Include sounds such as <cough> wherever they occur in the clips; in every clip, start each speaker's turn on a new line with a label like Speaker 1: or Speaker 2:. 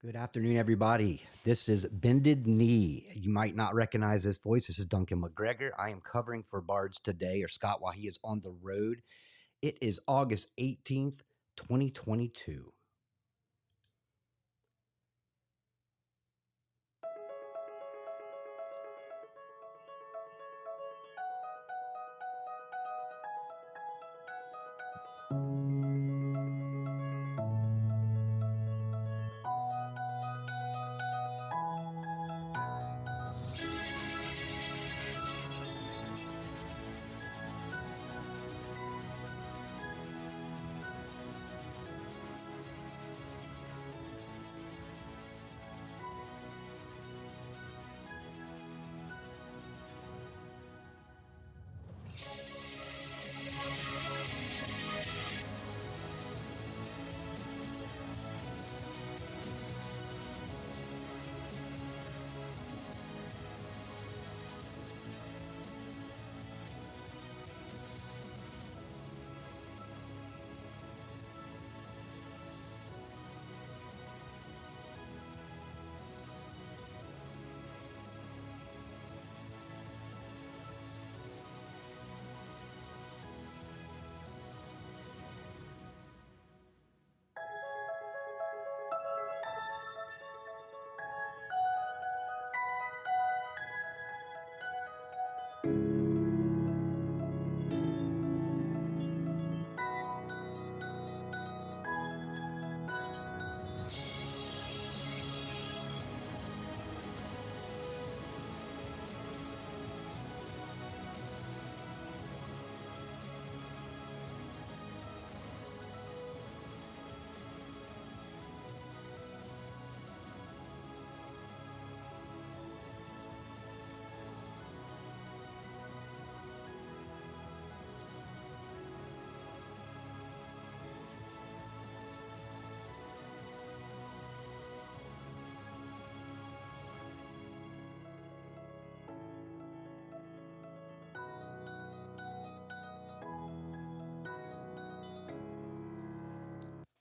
Speaker 1: Good afternoon, everybody. This is Bended Knee. You might not recognize this voice. This is Duncan McGregor. I am covering for Bards today, or Scott while he is on the road. It is August 18th, 2022.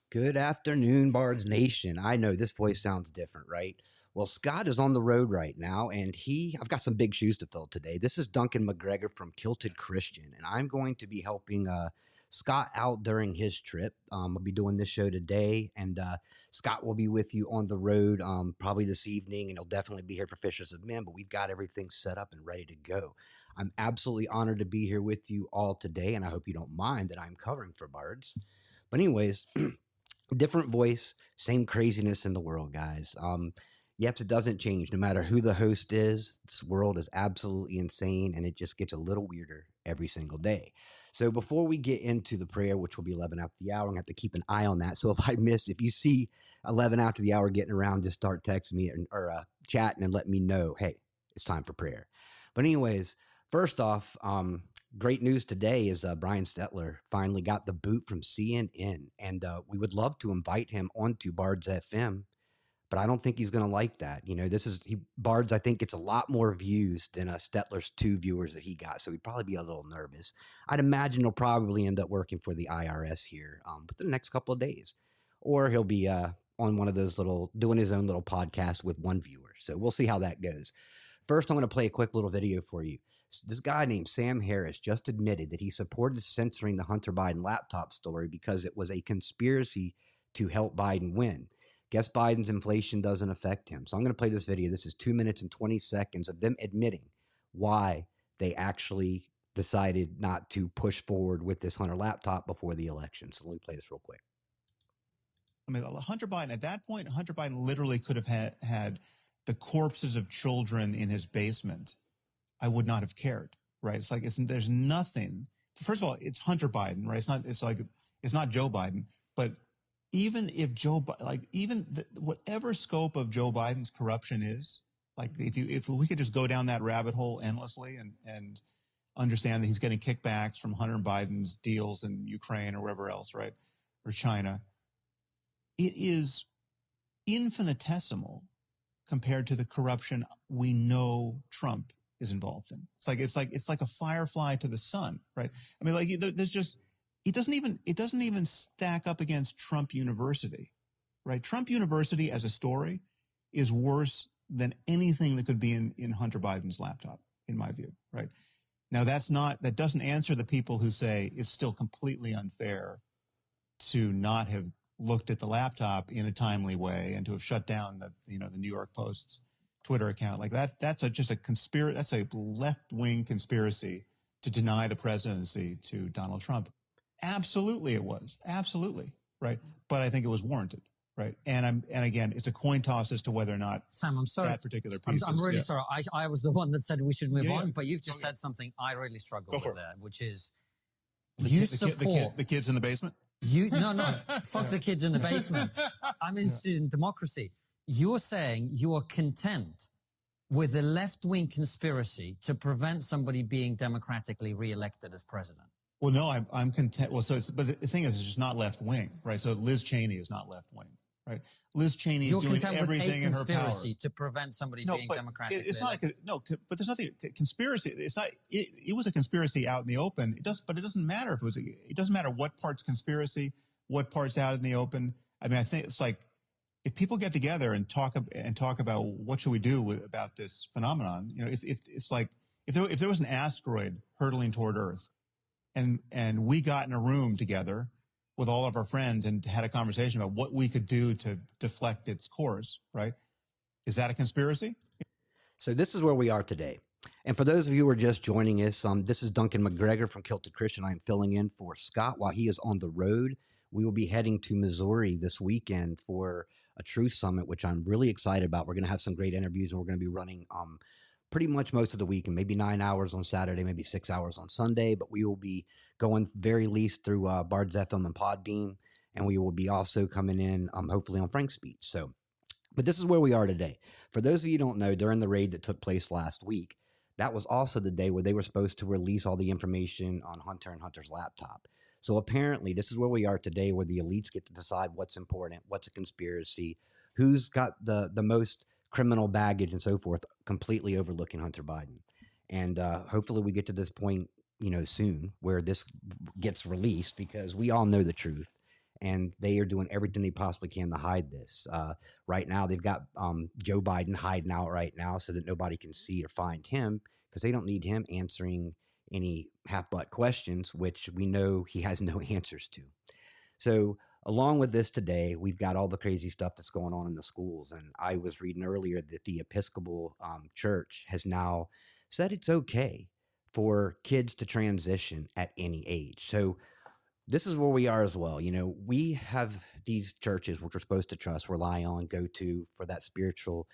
Speaker 1: Good afternoon, Bards Nation. I know this voice sounds different, right? Well, Scott is on the road right now, and he, I've got some big shoes to fill today. This is Duncan McGregor from Kilted Christian, and I'm going to be helping uh, Scott out during his trip. Um, I'll be doing this show today, and uh, Scott will be with you on the road um, probably this evening, and he'll definitely be here for Fishers of Men, but we've got everything set up and ready to go. I'm absolutely honored to be here with you all today, and I hope you don't mind that I'm covering for Bards. But, anyways, <clears throat> different voice, same craziness in the world, guys. Um, Yep, it doesn't change no matter who the host is. This world is absolutely insane and it just gets a little weirder every single day. So before we get into the prayer, which will be 11 after the hour, I'm going to have to keep an eye on that. So if I miss, if you see 11 after the hour getting around, just start texting me or, or uh, chatting and let me know, hey, it's time for prayer. But anyways, first off, um, great news today is uh, Brian Stelter finally got the boot from CNN, and uh, we would love to invite him onto Bards FM. But I don't think he's going to like that. You know, this is he, Bards. I think gets a lot more views than uh, Stelter's two viewers that he got, so he'd probably be a little nervous. I'd imagine he'll probably end up working for the IRS here um, within the next couple of days, or he'll be uh, on one of those little doing his own little podcast with one viewer. So we'll see how that goes. First, I'm going to play a quick little video for you. This guy named Sam Harris just admitted that he supported censoring the Hunter Biden laptop story because it was a conspiracy to help Biden win. Guess Biden's inflation doesn't affect him. So I'm going to play this video. This is two minutes and 20 seconds of them admitting why they actually decided not to push forward with this Hunter laptop before the election. So let me play this real quick.
Speaker 2: I mean, Hunter Biden, at that point, Hunter Biden literally could have had, had the corpses of children in his basement I would not have cared, right? It's like, it's, there's nothing. First of all, it's Hunter Biden, right? It's not, it's like, it's not Joe Biden, but even if Joe, like, even the, whatever scope of Joe Biden's corruption is, like, if you, if we could just go down that rabbit hole endlessly and, and understand that he's getting kickbacks from Hunter Biden's deals in Ukraine or wherever else, right? Or China, it is infinitesimal compared to the corruption we know Trump is involved in. It's like it's like it's like a firefly to the sun, right? I mean, like there's just it doesn't even it doesn't even stack up against Trump University, right? Trump University as a story is worse than anything that could be in, in Hunter Biden's laptop, in my view, right? Now that's not, that doesn't answer the people who say it's still completely unfair to not have looked at the laptop in a timely way and to have shut down the, you know, the New York Post's Twitter account. Like that, that's a, just a conspiracy, that's a left wing conspiracy to deny the presidency to Donald Trump. Absolutely it was. Absolutely. Right. But I think it was warranted. Right. And I'm, and again, it's a coin toss as to whether or not
Speaker 3: Sam, I'm sorry.
Speaker 2: that particular
Speaker 3: I'm,
Speaker 2: piece.
Speaker 3: I'm really
Speaker 2: yeah.
Speaker 3: sorry. I, I was the one that said we should move
Speaker 2: Yeah, yeah.
Speaker 3: on, but you've just
Speaker 2: Okay.
Speaker 3: said something I really struggle with there, which is
Speaker 2: The
Speaker 3: you
Speaker 2: kid- the, kid, the,
Speaker 3: support
Speaker 2: kid, the kids in the basement.
Speaker 3: you. No, no, fuck the kids in the basement. <laughs> I'm interested in democracy. You're saying you are content with a left wing conspiracy to prevent somebody being democratically re-elected as president.
Speaker 2: Well, no, I'm, I'm content. Well, so it's, but the thing is, it's just not left wing, right? So Liz Cheney is not left wing, right? Liz Cheney is
Speaker 3: You're
Speaker 2: doing
Speaker 3: with a
Speaker 2: everything in her power.
Speaker 3: to prevent somebody
Speaker 2: No,
Speaker 3: being
Speaker 2: but
Speaker 3: democratically
Speaker 2: it's not a, no, but there's nothing conspiracy. It's not. It, it was a conspiracy out in the open. It does, but it doesn't matter if it was. A, it doesn't matter what part's conspiracy, what part's out in the open. I mean, I think it's like if people get together and talk and talk about what should we do with, about this phenomenon. You know, if, if it's like if there if there was an asteroid hurtling toward Earth, and and we got in a room together with all of our friends and had a conversation about what we could do to deflect its course, right? Is that a conspiracy?
Speaker 1: So this is where we are today. And for those of you who are just joining us, um, this is Duncan McGregor from Kilted Christian. I am filling in for Scott while he is on the road. We will be heading to Missouri this weekend for a Truth Summit, which I'm really excited about. We're going to have some great interviews, and we're going to be running um, pretty much most of the week, and maybe nine hours on Saturday, maybe six hours on Sunday. But we will be going very least through uh, and Podbean. and we will be also coming in um, hopefully on Frank's Speech. So, but this is where we are today. For those of you don't know, during the raid that took place last week, that was also the day where they were supposed to release all the information on Hunter and Hunter's laptop. So apparently, this is where we are today, where the elites get to decide what's important, what's a conspiracy, who's got the the most criminal baggage, and so forth, completely overlooking Hunter Biden. And uh, hopefully, we get to this point, you know, soon where this gets released because we all know the truth, and they are doing everything they possibly can to hide this. Uh, right now, they've got um, Joe Biden hiding out right now so that nobody can see or find him because they don't need him answering any half butt questions, which we know he has no <laughs> answers to. So, along with this today, we've got all the crazy stuff that's going on in the schools. And I was reading earlier that the Episcopal um, Church has now said it's okay for kids to transition at any age. So, this is where we are as well. You know, we have these churches which we're supposed to trust, rely on, go to for that spiritual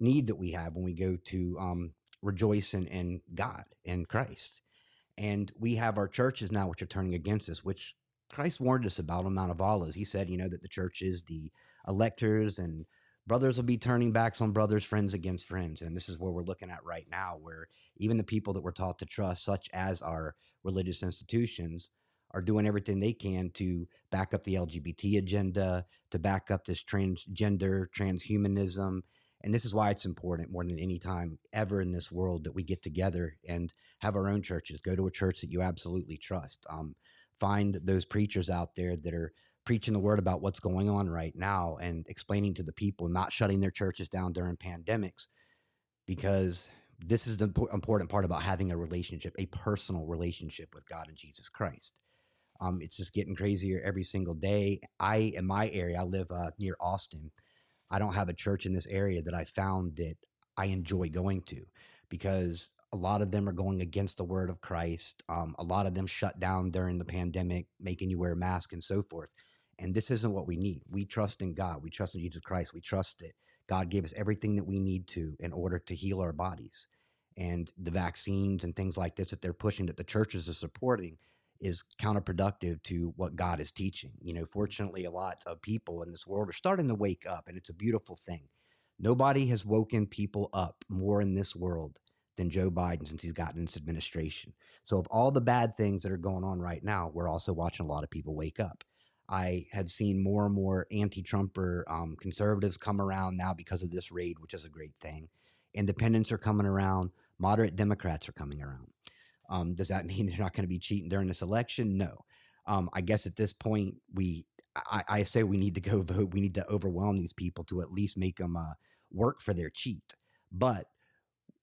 Speaker 1: need that we have when we go to um, rejoice in, in God in Christ. And we have our churches now which are turning against us, which Christ warned us about on Mount of Olives. He said, you know, that the churches, the electors, and brothers will be turning backs on brothers, friends against friends. And this is where we're looking at right now, where even the people that we're taught to trust, such as our religious institutions, are doing everything they can to back up the LGBT agenda, to back up this transgender, transhumanism. And this is why it's important more than any time ever in this world that we get together and have our own churches. Go to a church that you absolutely trust. Um, find those preachers out there that are preaching the word about what's going on right now and explaining to the people, not shutting their churches down during pandemics, because this is the important part about having a relationship, a personal relationship with God and Jesus Christ. Um, it's just getting crazier every single day. I, in my area, I live uh, near Austin. I don't have a church in this area that I found that I enjoy going to because a lot of them are going against the word of Christ. Um, a lot of them shut down during the pandemic, making you wear a mask and so forth. And this isn't what we need. We trust in God. We trust in Jesus Christ. We trust that God gave us everything that we need to in order to heal our bodies. And the vaccines and things like this that they're pushing, that the churches are supporting, is counterproductive to what God is teaching. You know, fortunately, a lot of people in this world are starting to wake up, and it's a beautiful thing. Nobody has woken people up more in this world than Joe Biden since he's gotten in into administration. So, of all the bad things that are going on right now, we're also watching a lot of people wake up. I have seen more and more anti-Trumper um, conservatives come around now because of this raid, which is a great thing. Independents are coming around. Moderate Democrats are coming around. Um, does that <laughs> mean they're not going to be cheating during this election? No. Um, I guess at this point, we I, I say we need to go <laughs> vote. We need to overwhelm these people to at least make them uh, work for their cheat. But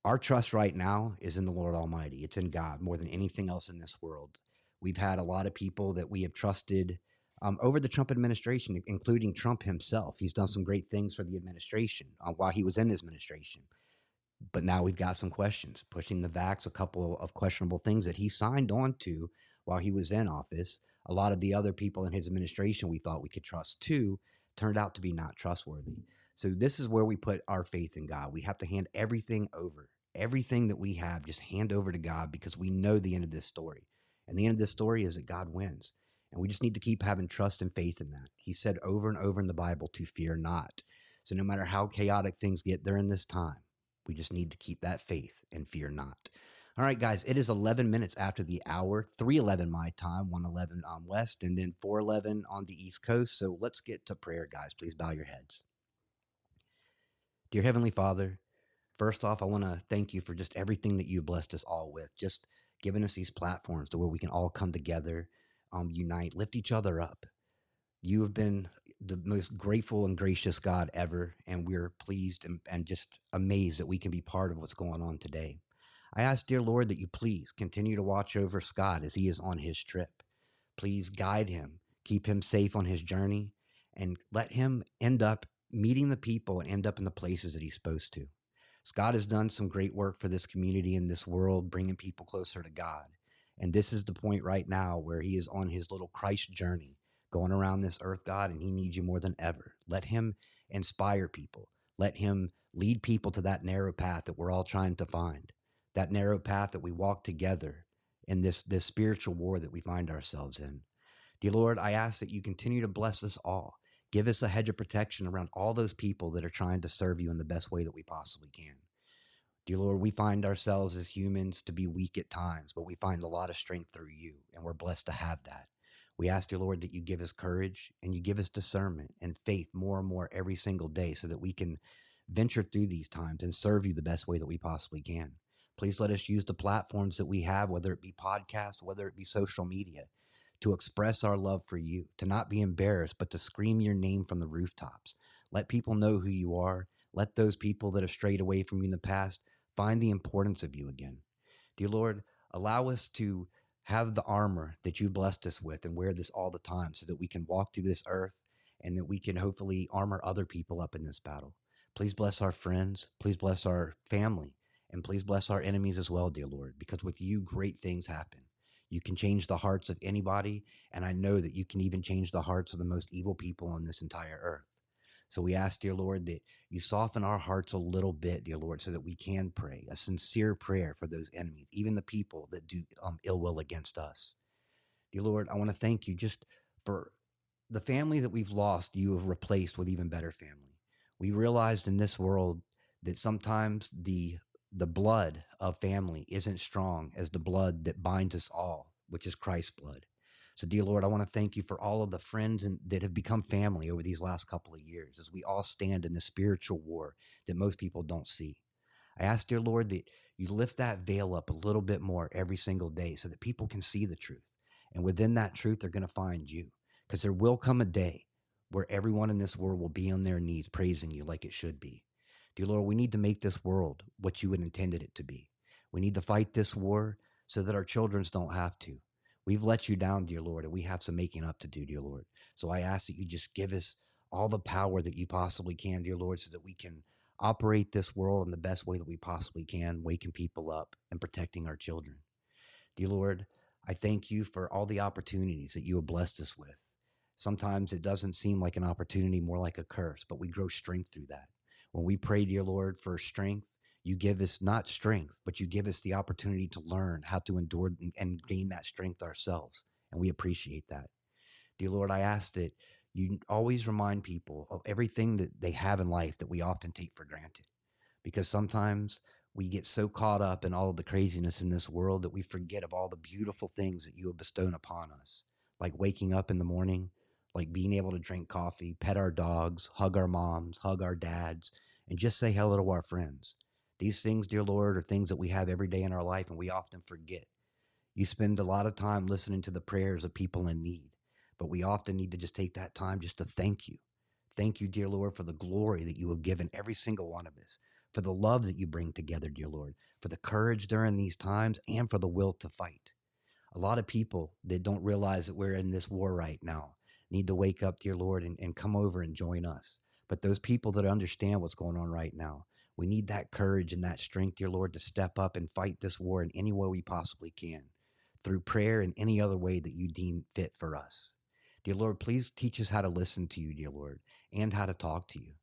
Speaker 1: our trust right now is in the Lord Almighty. It's in God more than anything else in this world. We've had a lot of people that we have trusted um, over the Trump administration, including Trump himself. He's done some great things for the administration uh, while he was in his administration. But now we've got some questions, pushing the vax, a couple of questionable things that he signed on to while he was in office. A lot of the other people in his administration we thought we could trust too turned out to be not trustworthy. So this is where we put our faith in God. We have to hand everything over, everything that we have, just hand over to God because we know the end of this story. And the end of this story is that God wins. And we just need to keep having trust and faith in that. He said over and over in the Bible to fear not. So no matter how chaotic things get during this time, we just need to keep that faith and fear not. All right, guys, it is 11 minutes after the hour, 311 my time, 111 on West, and then 411 on the East Coast. So let's get to prayer, guys. Please bow your heads. Dear Heavenly Father, first off, I want to thank you for just everything that you've blessed us all with, just giving us these platforms to where we can all come together, um, unite, lift each other up. You have been the most grateful and gracious God ever, and we're pleased and, and just amazed that we can be part of what's going on today. I ask, dear Lord, that you please continue to watch over Scott as he is on his trip. Please guide him, keep him safe on his journey, and let him end up meeting the people and end up in the places that he's supposed to. Scott has done some great work for this community and this world, bringing people closer to God. And this is the point right now where he is on his little Christ journey, going around this earth, God, and he needs you more than ever. Let him inspire people. Let him lead people to that narrow path that we're all trying to find, that narrow path that we walk together in this, this spiritual war that we find ourselves in. Dear Lord, I ask that you continue to bless us all. Give us a hedge of protection around all those people that are trying to serve you in the best way that we possibly can. Dear Lord, we find ourselves as humans to be weak at times, but we find a lot of strength through you, and we're blessed to have that. We ask, dear Lord, that you give us courage and you give us discernment and faith more and more every single day so that we can venture through these times and serve you the best way that we possibly can. Please let us use the platforms that we have, whether it be podcast, whether it be social media, to express our love for you, to not be embarrassed, but to scream your name from the rooftops. Let people know who you are. Let those people that have strayed away from you in the past find the importance of you again. Dear Lord, allow us to have the armor that you blessed us with and wear this all the time so that we can walk through this earth and that we can hopefully armor other people up in this battle. Please bless our friends. Please bless our family. And please bless our enemies as well, dear Lord, because with you, great things happen. You can change the hearts of anybody, and I know that you can even change the hearts of the most evil people on this entire earth. So we ask, dear Lord, that you soften our hearts a little bit, dear Lord, so that we can pray a sincere prayer for those enemies, even the people that do um, ill will against us. Dear Lord, I want to thank you just for the family that we've lost, you have replaced with even better family. We realized in this world that sometimes the the blood of family isn't strong as the blood that binds us all, which is Christ's blood. So, dear Lord, I want to thank you for all of the friends and, that have become family over these last couple of years as we all stand in the spiritual war that most people don't see. I ask, dear Lord, that you lift that veil up a little bit more every single day so that people can see the truth. And within that truth, they're going to find you because there will come a day where everyone in this world will be on their knees praising you like it should be. Dear Lord, we need to make this world what you had intended it to be. We need to fight this war so that our children don't have to. We've let you down, dear Lord, and we have some making up to do, dear Lord. So I ask that you just give us all the power that you possibly can, dear Lord, so that we can operate this world in the best way that we possibly can, waking people up and protecting our children. Dear Lord, I thank you for all the opportunities that you have blessed us with. Sometimes it doesn't seem like an opportunity, more like a curse, but we grow strength through that. When we pray, dear Lord, for strength, you give us not strength, but you give us the opportunity to learn how to endure and gain that strength ourselves. And we appreciate that. Dear Lord, I ask that you always remind people of everything that they have in life that we often take for granted. Because sometimes we get so caught up in all of the craziness in this world that we forget of all the beautiful things that you have bestowed upon us, like waking up in the morning, like being able to drink coffee, pet our dogs, hug our moms, hug our dads, and just say hello to our friends. These things, dear Lord, are things that we have every day in our life and we often forget. You spend a lot of time listening to the prayers of people in need. but we often need to just take that time just to thank you. Thank you, dear Lord, for the glory that you have given every single one of us, for the love that you bring together, dear Lord, for the courage during these times, and for the will to fight. A lot of people that don't realize that we're in this war right now need to wake up, dear Lord, and, and come over and join us. But those people that understand what's going on right now, we need that courage and that strength, dear Lord, to step up and fight this war in any way we possibly can, through prayer and any other way that you deem fit for us. Dear Lord, please teach us how to listen to you, dear Lord, and how to talk to you.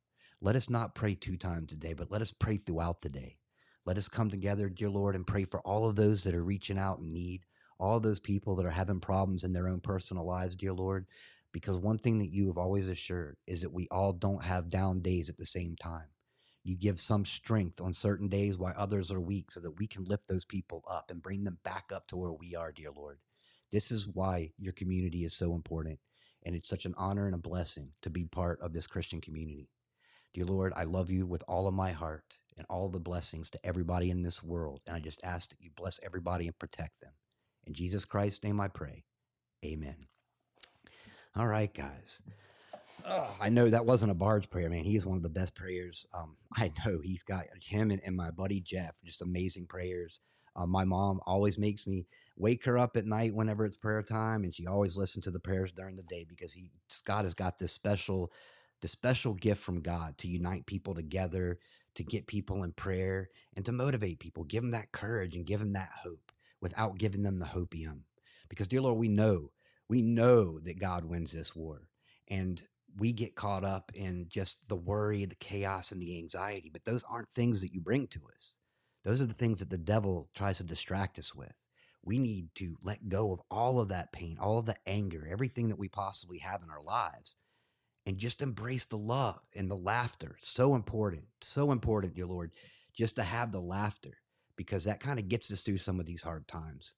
Speaker 1: Let us not pray two times a day, but let us pray throughout the day. Let us come together, dear Lord, and pray for all of those that are reaching out in need, all those people that are having problems in their own personal lives, dear Lord. Because one thing that you have always assured is that we all don't have down days at the same time. You give some strength on certain days while others are weak so that we can lift those people up and bring them back up to where we are, dear Lord. This is why your community is so important. And it's such an honor and a blessing to be part of this Christian community. Dear Lord, I love you with all of my heart and all the blessings to everybody in this world. And I just ask that you bless everybody and protect them. In Jesus Christ's name I pray. Amen. All right, guys. I know that wasn't a Bards prayer, man. He's one of the best prayers um, <laughs> I know. He's got him and, and, my buddy Jeff, just amazing prayers. Uh, my mom always makes me wake her up at night whenever it's prayer time, and she always listens to the prayers during the day because he God has got this special, this special gift from God to unite people together, to get people in prayer, and to motivate people, give them that courage and give them that hope without giving them the hopium. Because, dear Lord, we know, we know that God wins this war. And we get caught up in just the worry, the chaos, and the anxiety. But those aren't things that you bring to us. Those are the things that the devil tries to distract us with. We need to let go of all of that pain, all of the anger, everything that we possibly have in our lives, and just embrace the love and the laughter. So important, so important, dear Lord, just to have the laughter because that kind of gets us through some of these hard times.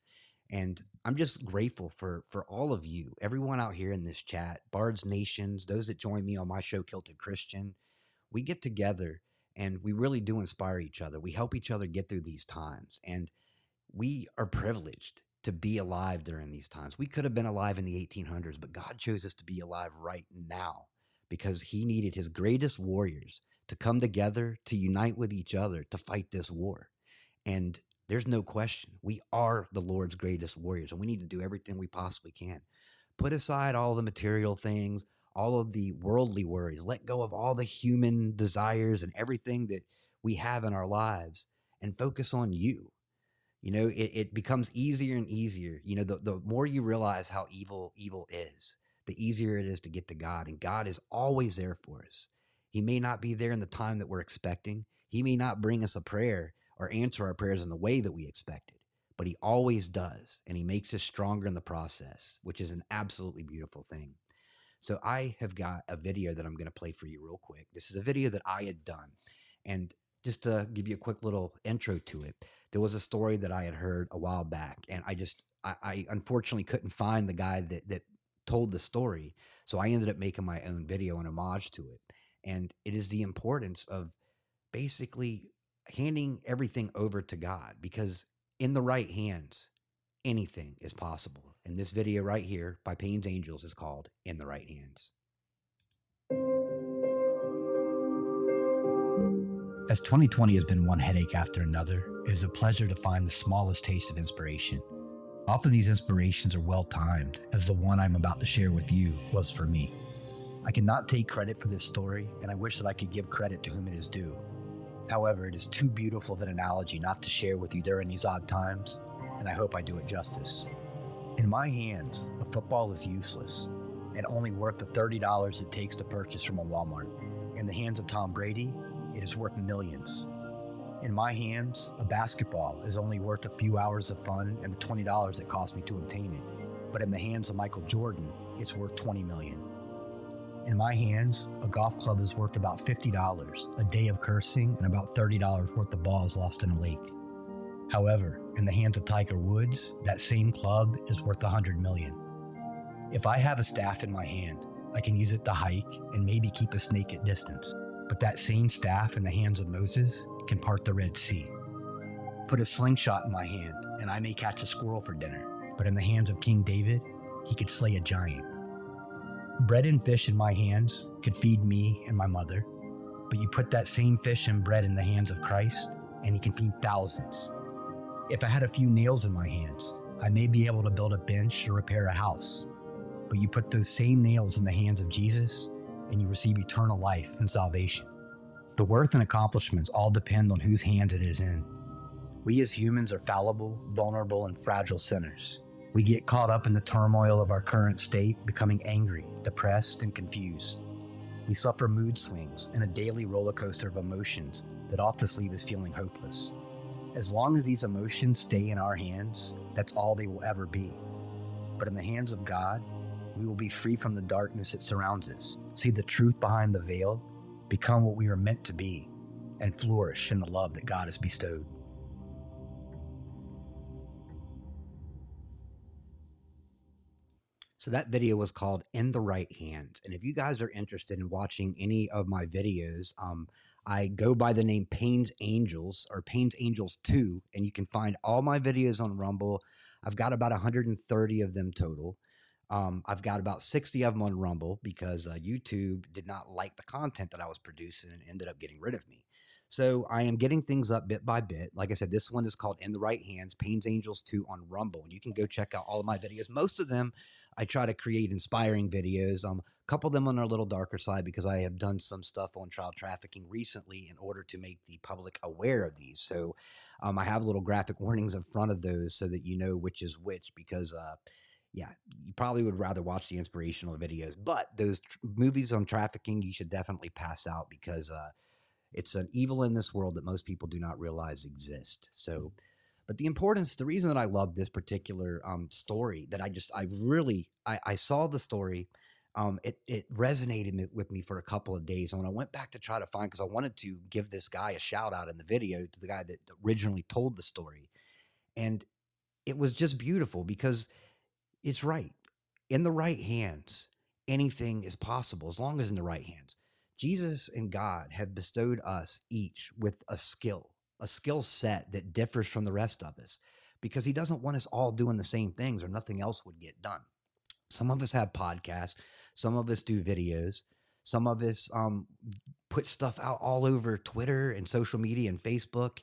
Speaker 1: And I'm just grateful for for all of you, everyone out here in this chat, Bards Nations, those that join me on my show, Kilted Christian. We get together and we really do inspire each other. We help each other get through these times. And we are privileged to be alive during these times. We could have been alive in the 1800s, but God chose us to be alive right now because He needed His greatest warriors to come together, to unite with each other, to fight this war. And there's no question. We are the Lord's greatest warriors, and we need to do everything we possibly can. Put aside all the material things, all of the worldly worries, let go of all the human desires and everything that we have in our lives, and focus on you. You know, it, it becomes easier and easier. You know, the, the more you realize how evil evil is, the easier it is to get to God. And God is always there for us. He may not be there in the time that we're expecting. He may not bring us a prayer or answer our prayers in the way that we expected. But he always does, and he makes us stronger in the process, which is an absolutely beautiful thing. So I have got a video that I'm going to play for you real quick. This is a video that I had done. And just to give you a quick little intro to it, there was a story that I had heard a while back, and I just I, I unfortunately couldn't find the guy that that told the story. So I ended up making my own video in homage to it. And it is the importance of basically handing everything over to God because in the right hands, anything is possible. And this video right here by Payne's Angels is called In the Right Hands.
Speaker 4: As 2020 has been one headache after another, it is a pleasure to find the smallest taste of inspiration. Often these inspirations are well timed, as the one I'm about to share with you was for me. I cannot take credit for this story, and I wish that I could give credit to whom it is due. However, it is too beautiful of an analogy not to share with you during these odd times, and I hope I do it justice. In my hands, a football is useless and only worth the $30 it takes to purchase from a Walmart. In the hands of Tom Brady, it is worth millions. In my hands, a basketball is only worth a few hours of fun and the $20 it cost me to obtain it. But in the hands of Michael Jordan, it's worth 20 million. In my hands, a golf club is worth about $50, a day of cursing, and about $30 worth of balls lost in a lake. However, in the hands of Tiger Woods, that same club is worth 100 million. If I have a staff in my hand, I can use it to hike and maybe keep a snake at distance. But that same staff in the hands of Moses can part the Red Sea. Put a slingshot in my hand, and I may catch a squirrel for dinner. But in the hands of King David, he could slay a giant. Bread and fish in my hands could feed me and my mother, but you put that same fish and bread in the hands of Christ, and he can feed thousands. If I had a few nails in my hands, I may be able to build a bench or repair a house, but you put those same nails in the hands of Jesus, and you receive eternal life and salvation. The worth and accomplishments all depend on whose hand it is in. We as humans are fallible, vulnerable, and fragile sinners. We get caught up in the turmoil of our current state, becoming angry, depressed, and confused. We suffer mood swings and a daily roller coaster of emotions that often leave us feeling hopeless. As long as these emotions stay in our hands, that's all they will ever be. But in the hands of God, we will be free from the darkness that surrounds us, see the truth behind the veil, become what we are meant to be, and flourish in the love that God has bestowed.
Speaker 1: So that video was called "In the Right Hands," and if you guys are interested in watching any of my videos, um, I go by the name Payne's Angels or Payne's Angels Two, and you can find all my videos on Rumble. I've got about 130 of them total. Um, I've got about 60 of them on Rumble because uh, YouTube did not like the content that I was producing and ended up getting rid of me. So I am getting things up bit by bit. Like I said, this one is called In the Right Hands, Payne's Angels 2 on Rumble. And you can go check out all of my videos. Most of them I try to create inspiring videos. Um, a couple of them on a little darker side because I have done some stuff on child trafficking recently in order to make the public aware of these. So um, I have little graphic <laughs> warnings in front of those so that you know which is which because. Uh, yeah, you probably would rather watch the inspirational videos, but those tr- movies on trafficking, you should definitely pass out because uh, it's an evil in this world that most people do not realize exist. So, but the importance, the reason that I love this particular um, story, that I just, I really, I, I saw the story, um, it it resonated with me for a couple of days. And when I went back to try to find, because I wanted to give this guy a shout out in the video to the guy that originally told the story, and it was just beautiful because it's right in the right hands. Anything is possible as long as in the right hands. Jesus and God have bestowed us each with a skill, a skill set that differs from the rest of us because he doesn't want us all doing the same things or nothing else would get done. Some of us have podcasts, some of us do videos, some of us um, put stuff out all over Twitter and social media and Facebook.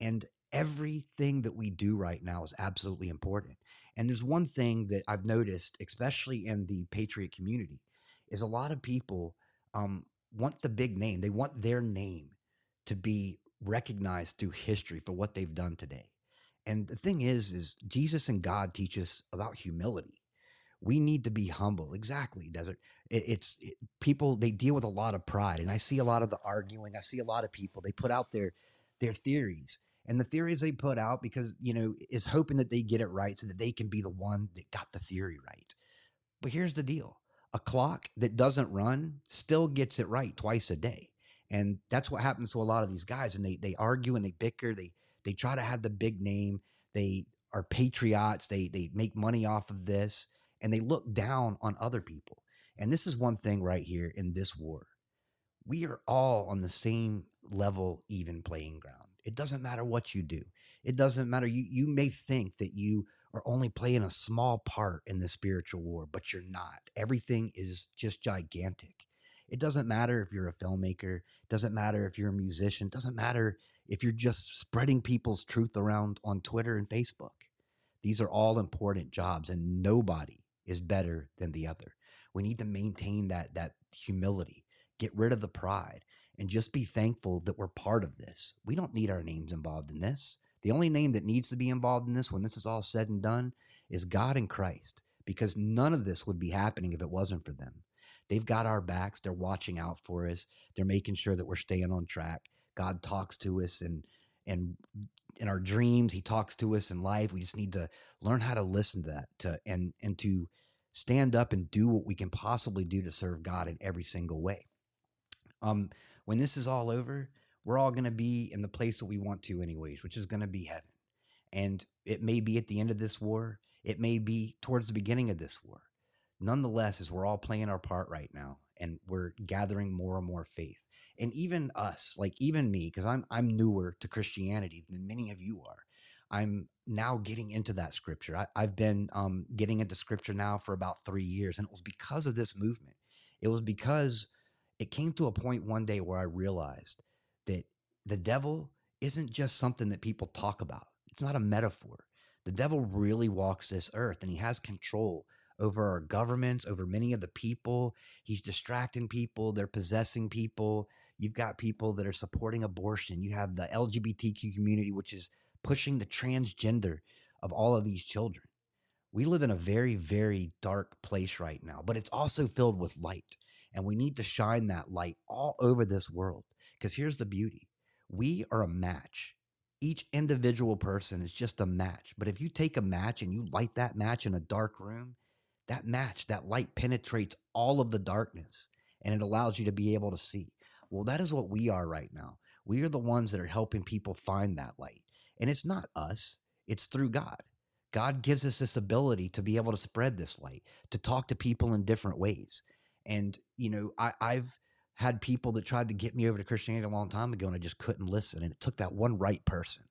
Speaker 1: And everything that we do right now is absolutely important. And there's one thing that I've noticed, especially in the Patriot community, is a lot of people um, want the big name. They want their name to be recognized through history for what they've done today. And the thing is, is Jesus and God teach us about humility. We need to be humble. Exactly, Desert. It, it's it, people. They deal with a lot of pride, and I see a lot of the arguing. I see a lot of people. They put out their their theories, and the theories they put out because you know is hoping that they get it right, so that they can be the one that got the theory right. But here's the deal: a clock that doesn't run still gets it right twice a day. And that's what happens to a lot of these guys. And they they argue and they bicker. They they try to have the big name. They are patriots. They they make money off of this and they look down on other people. And this is one thing right here in this war. We are all on the same level, even playing ground. It doesn't matter what you do. It doesn't matter. You you may think that you are only playing a small part in the spiritual war, but you're not. Everything is just gigantic. It doesn't matter if you're a filmmaker, it doesn't matter if you're a musician, it doesn't matter if you're just spreading people's truth around on Twitter and Facebook. These are all important jobs and nobody is better than the other. We need to maintain that that humility, get rid of the pride and just be thankful that we're part of this. We don't need our names involved in this. The only name that needs to be involved in this when this is all said and done is God and Christ, because none of this would be happening if it wasn't for them. They've got our backs. They're watching out for us. They're making sure that we're staying on track. God talks to us and and in our dreams, He talks to us in life. We just need to learn how to listen to that to and and to stand up and do what we can possibly do to serve God in every single way. Um, when this is all over, we're all going to be in the place that we want to, anyways, which is going to be heaven. And it may be at the end of this war, it may be towards the beginning of this war. Nonetheless, as we're all playing our part right now and we're gathering more and more faith. And even us, like even me, because I'm I'm newer to Christianity than many of you are. I'm now getting into that scripture. I, I've been um, getting into scripture now for about three years, and it was because of this movement. It was because it came to a point one day where I realized that the devil isn't just something that people talk about. It's not a metaphor. The devil really walks this earth and he has control over our governments, over many of the people. He's distracting people, they're possessing people. You've got people that are supporting abortion. You have the LGBTQ community, which is pushing the transgender of all of these children. We live in a very, very dark place right now, but it's also filled with light. And we need to shine that light all over this world. Because here's the beauty we are a match. Each individual person is just a match. But if you take a match and you light that match in a dark room, that match, that light penetrates all of the darkness and it allows you to be able to see. Well, that is what we are right now. We are the ones that are helping people find that light. And it's not us, it's through God. God gives us this ability to be able to spread this light, to talk to people in different ways. And, you know, I, I've had people that tried to get me over to Christianity a long time ago and I just couldn't listen. And it took that one right person.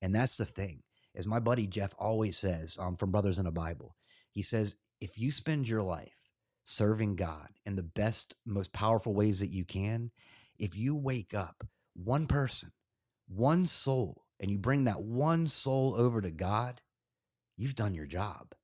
Speaker 1: And that's the thing, as my buddy Jeff always says um, from Brothers in the Bible, he says, if you spend your life serving God in the best, most powerful ways that you can, if you wake up one person, one soul, and you bring that one soul over to God, you've done your job.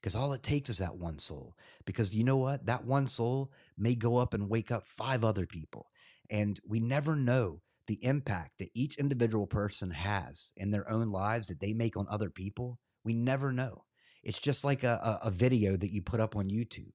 Speaker 1: Because all it takes is that one soul. Because you know what? That one soul may go up and wake up five other people. And we never know the impact that each individual person has in their own lives that they make on other people. We never know. It's just like a, a, video that you put up on YouTube.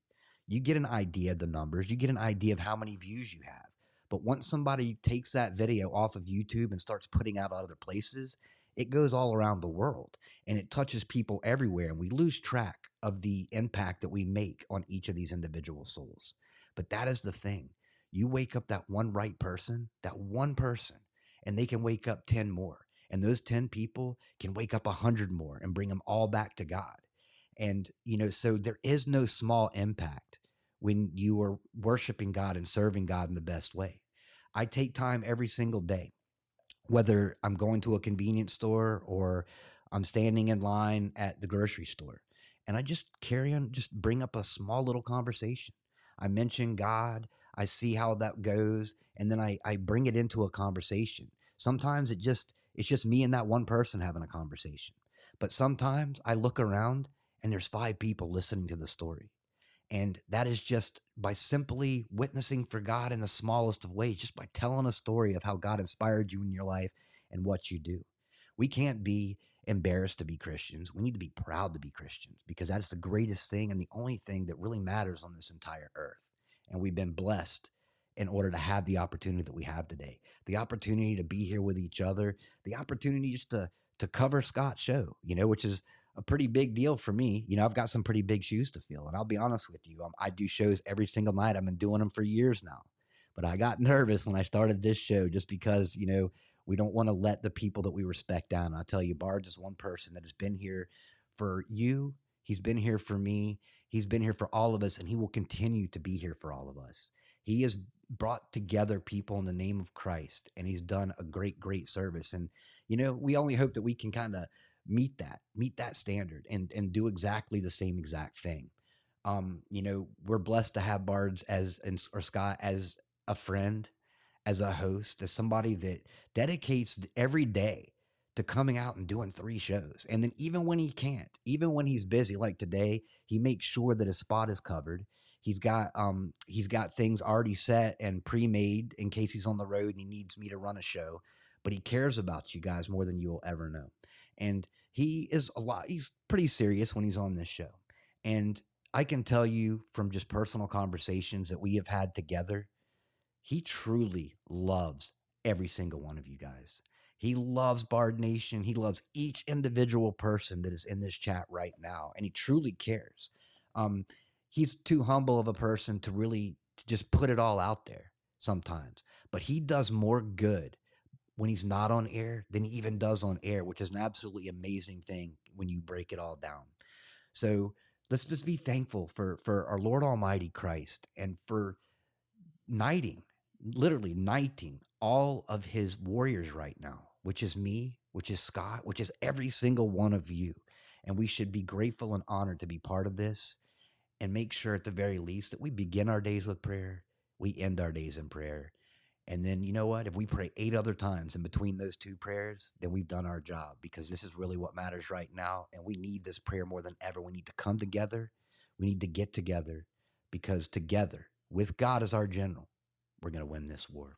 Speaker 1: You get an idea of the numbers, you get an idea of how many views you have. But once somebody takes that video off of YouTube and starts putting out other places, it goes all around the world and it touches people everywhere. And we lose track of the impact that we make on each of these individual souls. But that is the thing. You wake up that one right person, that one person, and they can wake up 10 more. And those 10 people can wake up 100 more and bring them all back to God. And, you know, so there is no small impact when you are worshiping God and serving God in the best way. I take time every single day, whether I'm going to a convenience store or I'm standing in line at the grocery store. And I just carry on, just bring up a small little conversation. I mention God, I see how that goes, and then I, I bring it into a conversation. Sometimes it just it's just me and that one person having a conversation. But sometimes I look around and there's five people listening to the story. And that is just by simply witnessing for God in the smallest of ways, just by telling a story of how God inspired you in your life and what you do. We can't be embarrassed to be Christians. We need to be proud to be Christians because that's the greatest thing and the only thing that really matters on this entire earth. And we've been blessed in order to have the opportunity that we have today the opportunity to be here with each other, the opportunity just to, to cover Scott's show, you know, which is a pretty big deal for me. You know, I've got some pretty big shoes to fill, and I'll be honest with you. Um, I do shows every single night. I've been doing them for years now, but I got <laughs> nervous when I started this show just because you know we don't want to let the people that we respect down. And I tell you, Bards is one person that has been here for you. He's been here for me. He's been here for all of us, and he will continue to be here for all of us. He has brought together people in the name of Christ, and he's done a great, great service. And you know, we only hope that we can kind of meet that, meet that standard, and and do exactly the same exact thing. Um, you know, we're blessed to have Bards as and or Scott as a friend, as a host, as somebody that dedicates every day to coming out and doing three shows. And then even when he can't, even when he's busy, like today, he makes sure that his spot is covered. He's got um he's got things already set and pre-made in case he's on the road and he needs me to run a show. But he cares about you guys more than you will ever know and he is a lot he's pretty serious when he's on this show and i can tell you from just personal conversations that we have had together he truly loves every single one of you guys. He loves bard nation he loves each individual person that is in this chat right now and he truly cares. Um, he's too humble of a person to really just put it all out there sometimes but he does more good when he's not on air than he even does on air, which is an absolutely amazing thing when you break it all down. So let's just be thankful for for our Lord Almighty Christ and for knighting, literally knighting all of his warriors right now, which is me which is Scott, which is every single one of you. And we should be grateful and honored to be part of this and make sure at the very least that we begin our days with prayer, we end our days in prayer. And then, you know what? If we pray eight other times in between those two prayers, then we've done our job because this is really what matters right now. And we need this prayer more than ever. We need to come together. We need to get together because together, with God as our general, we're going to win this war.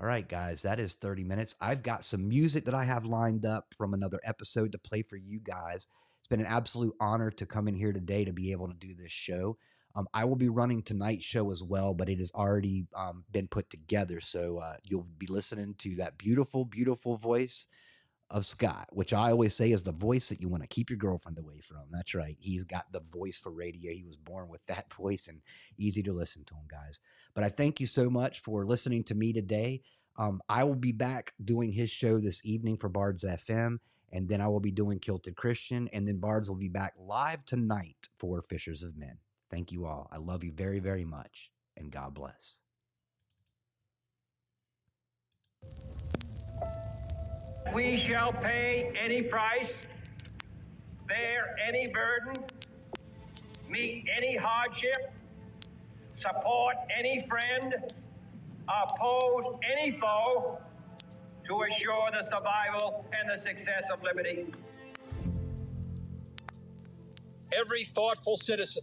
Speaker 1: All right, guys, that is 30 minutes. I've got some music that I have lined up from another episode to play for you guys. It's been an absolute honor to come in here today to be able to do this show. Um, I will be running tonight's show as well, but it has already um, been put together. So uh, you'll be listening to that beautiful, beautiful voice of Scott, which I always say is the voice that you want to keep your girlfriend away from. That's right. He's got the voice for radio. He was born with that <laughs> voice and easy to listen to him, guys. But I thank you so much for listening to me today. Um, I will be back doing his show this evening for Bards FM, and then I will be doing Kilted Christian, and then Bards will be back live tonight for Fishers of Men. Thank you all. I love you very, very much, and God bless.
Speaker 5: We shall pay any price, bear any burden, meet any hardship, support any friend, oppose any foe to assure the survival and the success of liberty. Every thoughtful citizen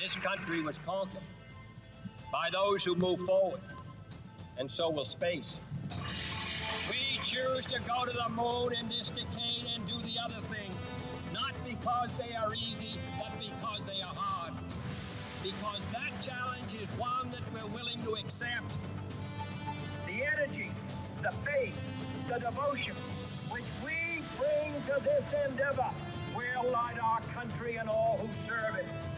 Speaker 5: This country was conquered by those who move forward, and so will space. We choose to go to the moon in this decade and do the other thing, not because they are easy, but because they are hard. Because that challenge is one that we're willing to accept. The energy, the faith, the devotion which we bring to this endeavor will light our country and all who serve it.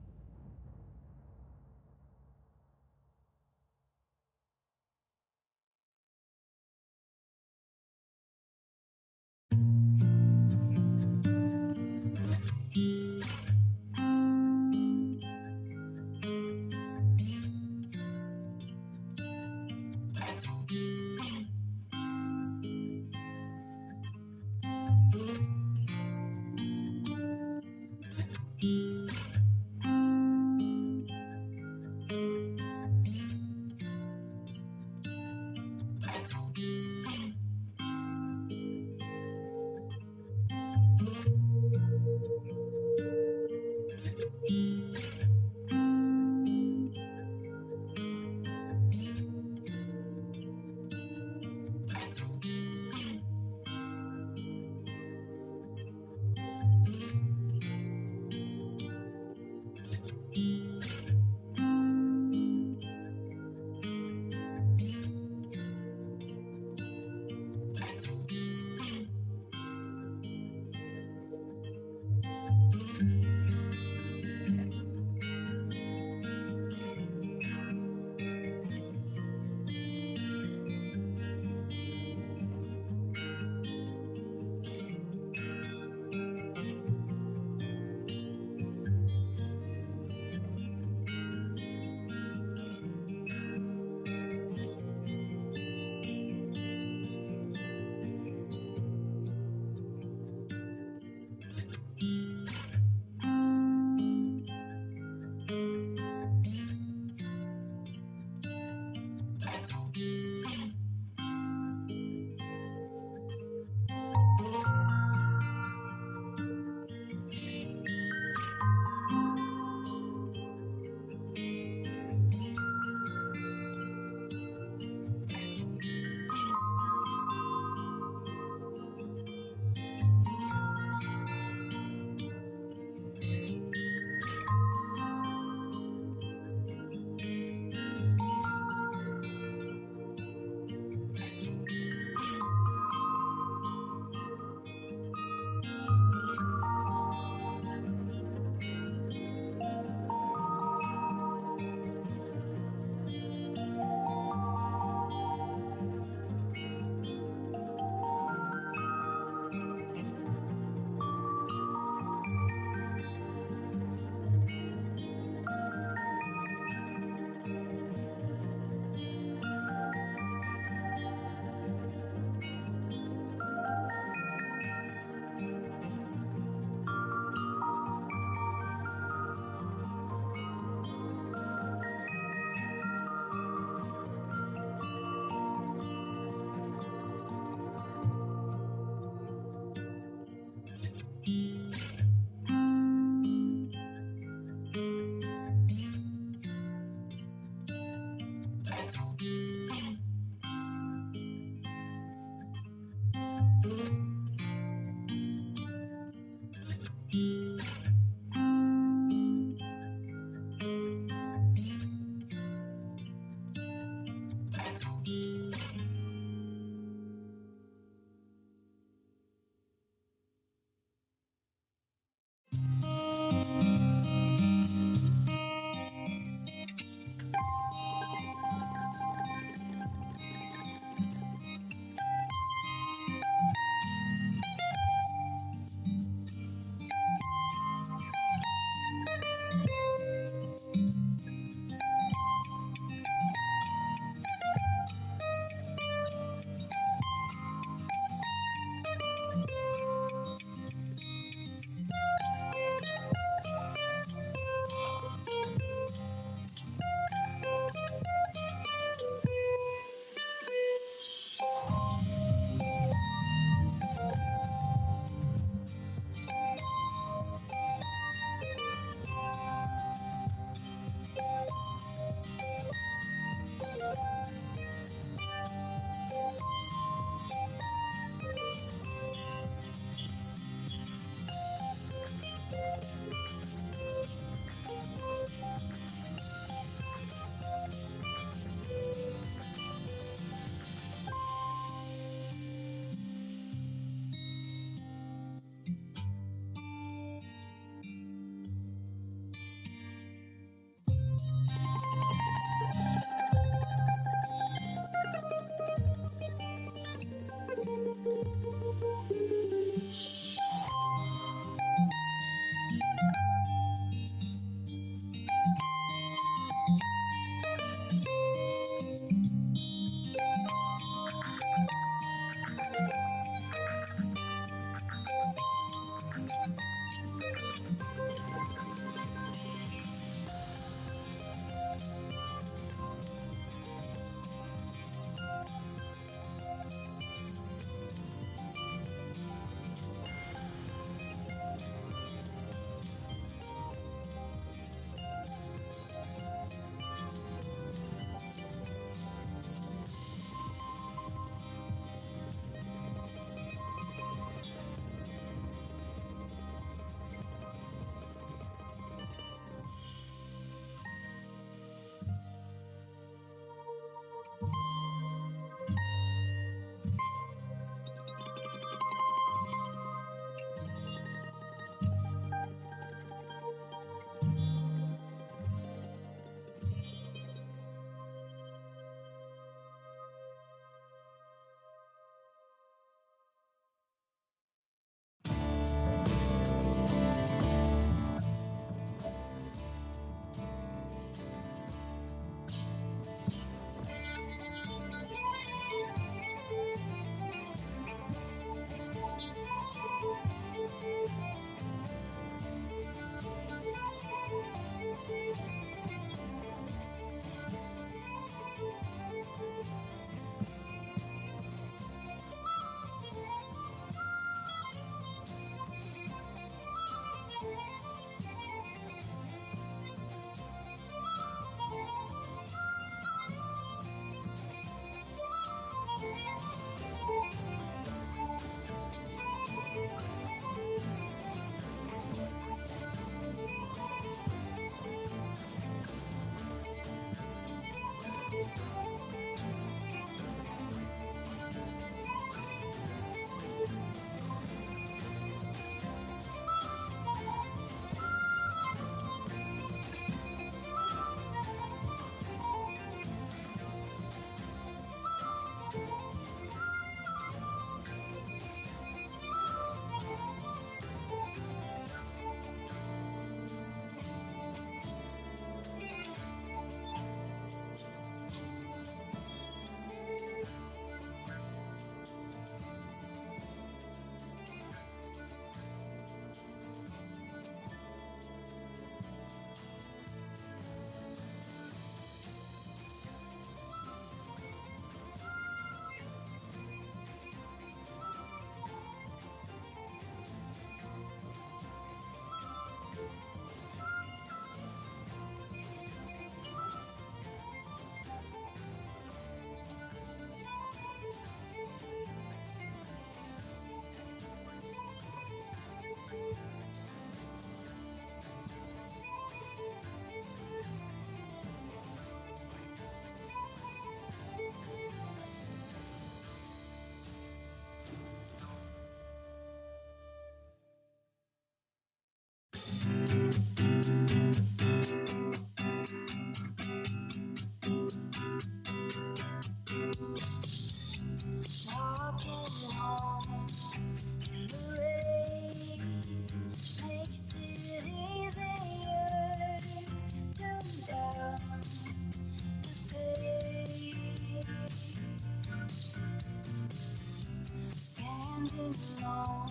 Speaker 6: Alone in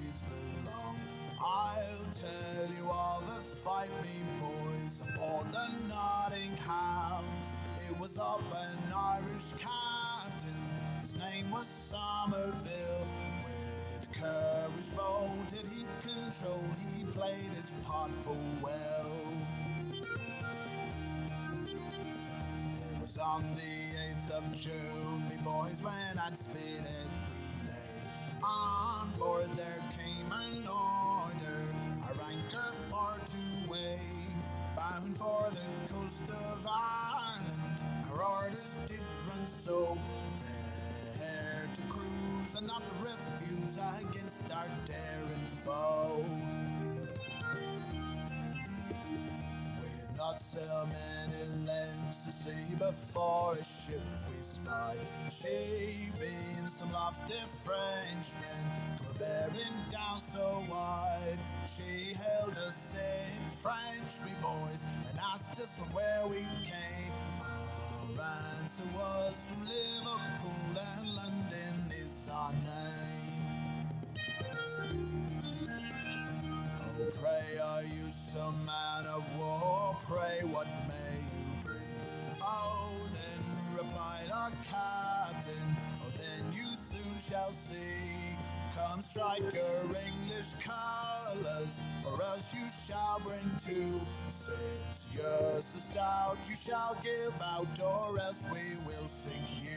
Speaker 7: was up an Irish captain, his name was Somerville. With courage bold did he control, he played his part full well. It was on the 8th of June, me boys, when I'd spit it relay. On board there came an order, our anchor for to weigh. Bound for the coast of Ireland, orders did run so. There to cruise and not refuse against our daring foe. We'd not sail many lengths to see before a ship we spied. She being some lofty Frenchman, come bearing down so wide. She hailed us in French, we boys, and asked us from where we came. Answer was from Liverpool, and London is our name. Oh, pray are you some man of war? Pray what may you bring? Oh, then replied our captain. Oh, then you soon shall see. Come strike your English colours, or else you shall bring two. Since you're so stout, you shall give out, or else we will sink you.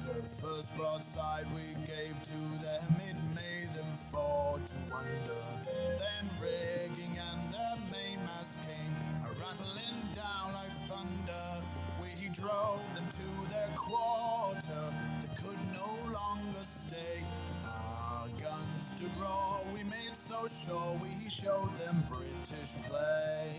Speaker 7: The first broadside we gave to them, it made them fall to wonder. Then rigging and the mainmast came a rattling down like thunder. We drove them to their quarter, they could no longer stay. Guns to draw, we made so sure we showed them British play.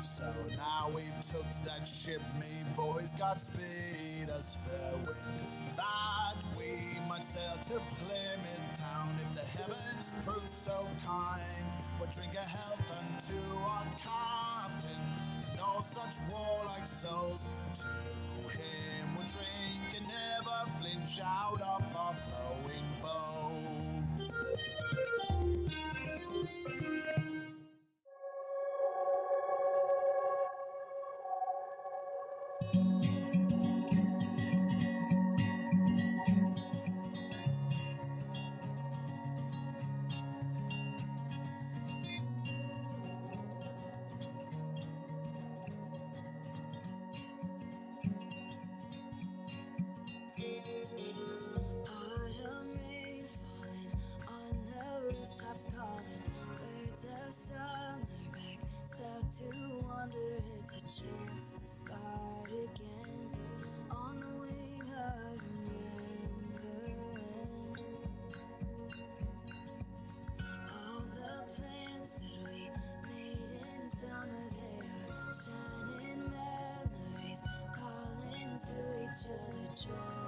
Speaker 7: So now we've took that ship, me boys, Godspeed us fair wind. That we might sail to Plymouth town if the heavens prove so kind. We'll drink a health unto our captain and all such warlike souls. To him flinch out of our flowing bow.
Speaker 6: Other,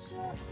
Speaker 6: something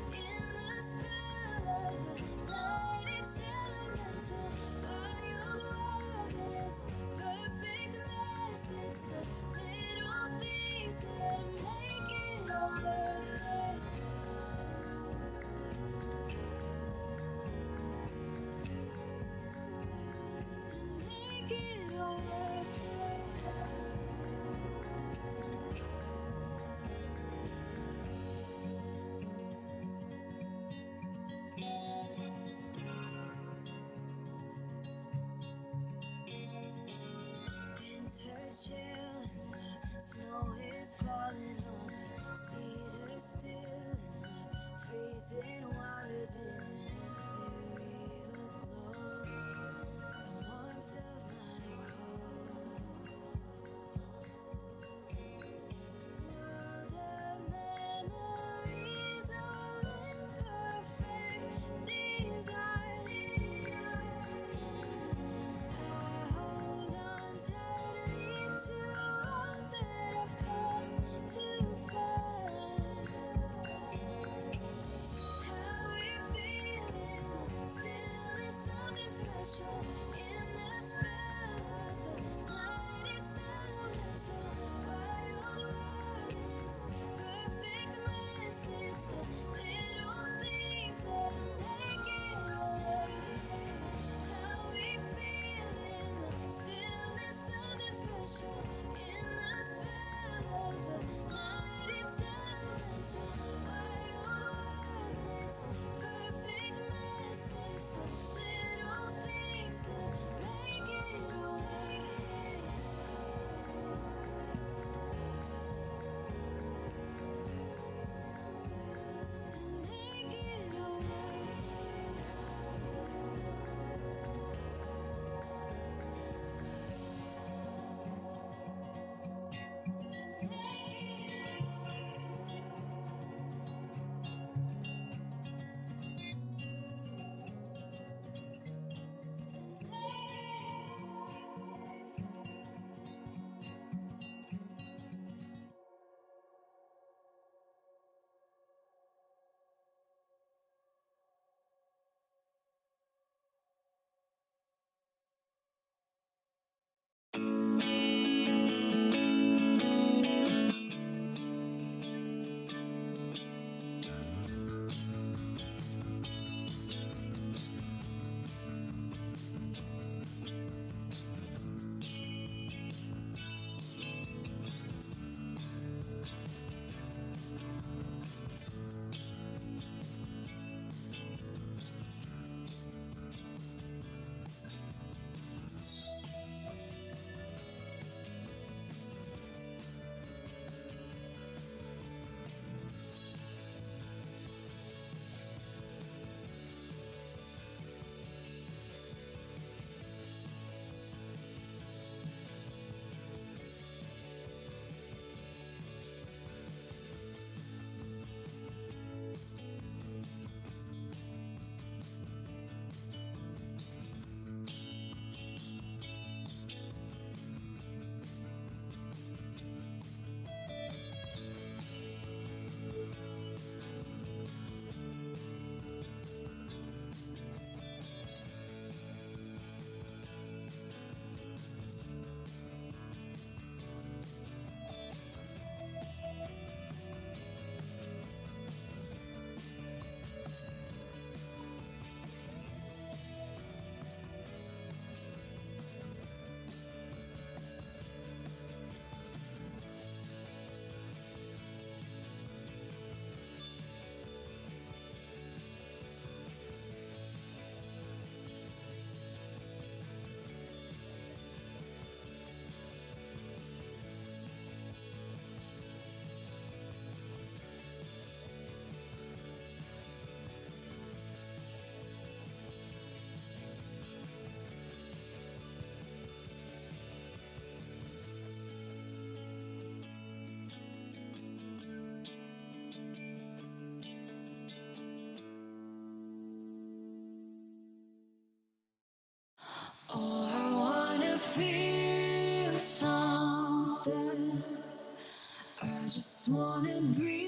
Speaker 6: wanna breathe.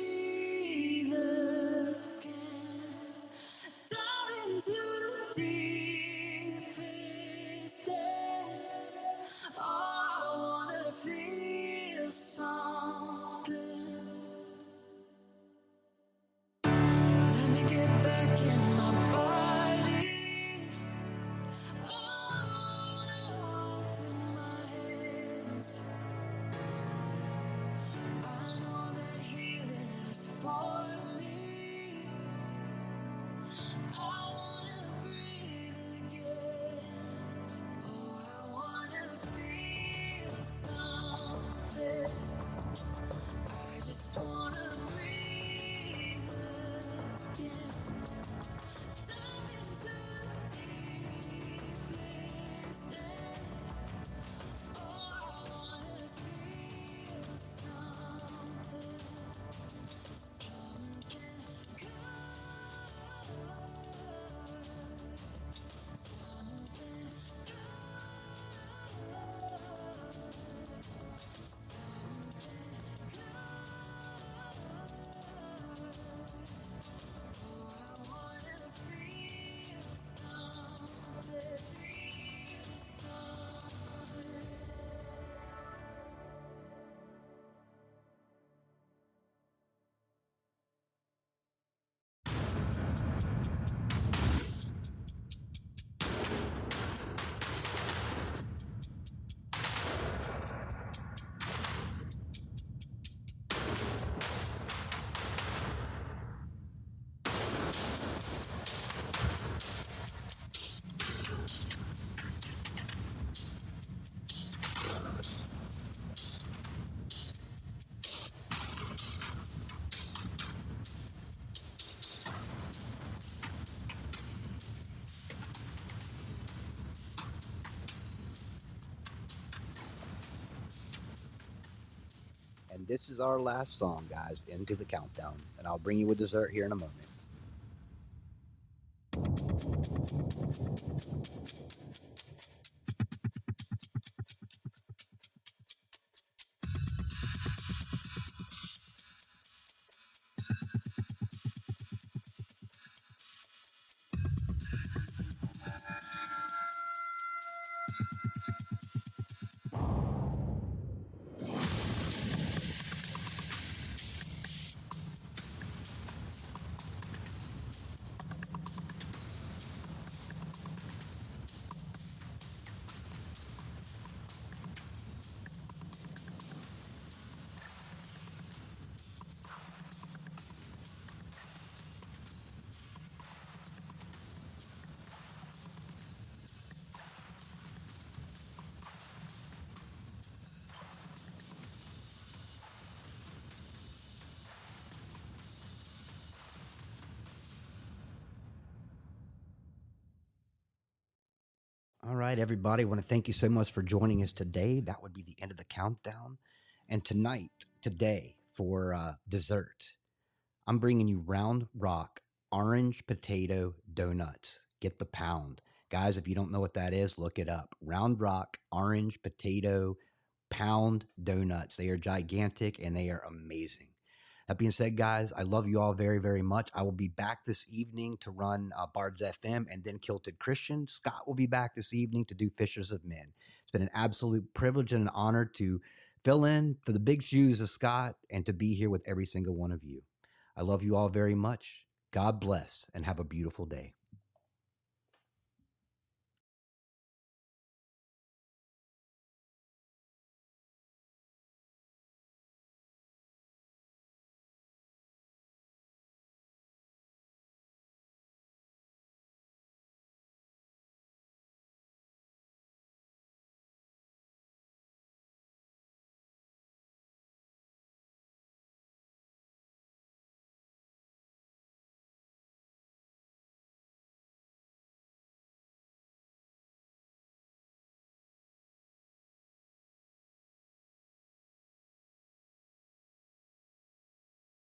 Speaker 1: And this is our last song, guys, into the countdown. And I'll bring you a dessert here in a moment. Right, everybody. I want to thank you so much for joining us today. That would be the end of the countdown. And tonight, today, for uh, dessert, I'm bringing you Round Rock Orange Potato Donuts. Get the pound. Guys, if you don't know what that is, look it up. Round Rock Orange Potato Pound Donuts. They are gigantic and they are amazing. That being said, guys, I love you all very, very much. I will be back this evening to run uh, Bards FM and then Kilted Christian. Scott will be back this evening to do Fishers of Men. It's been an absolute privilege and an honor to fill in for the big shoes of Scott and to be here with every single one of you. I love you all very much. God bless and have a beautiful day.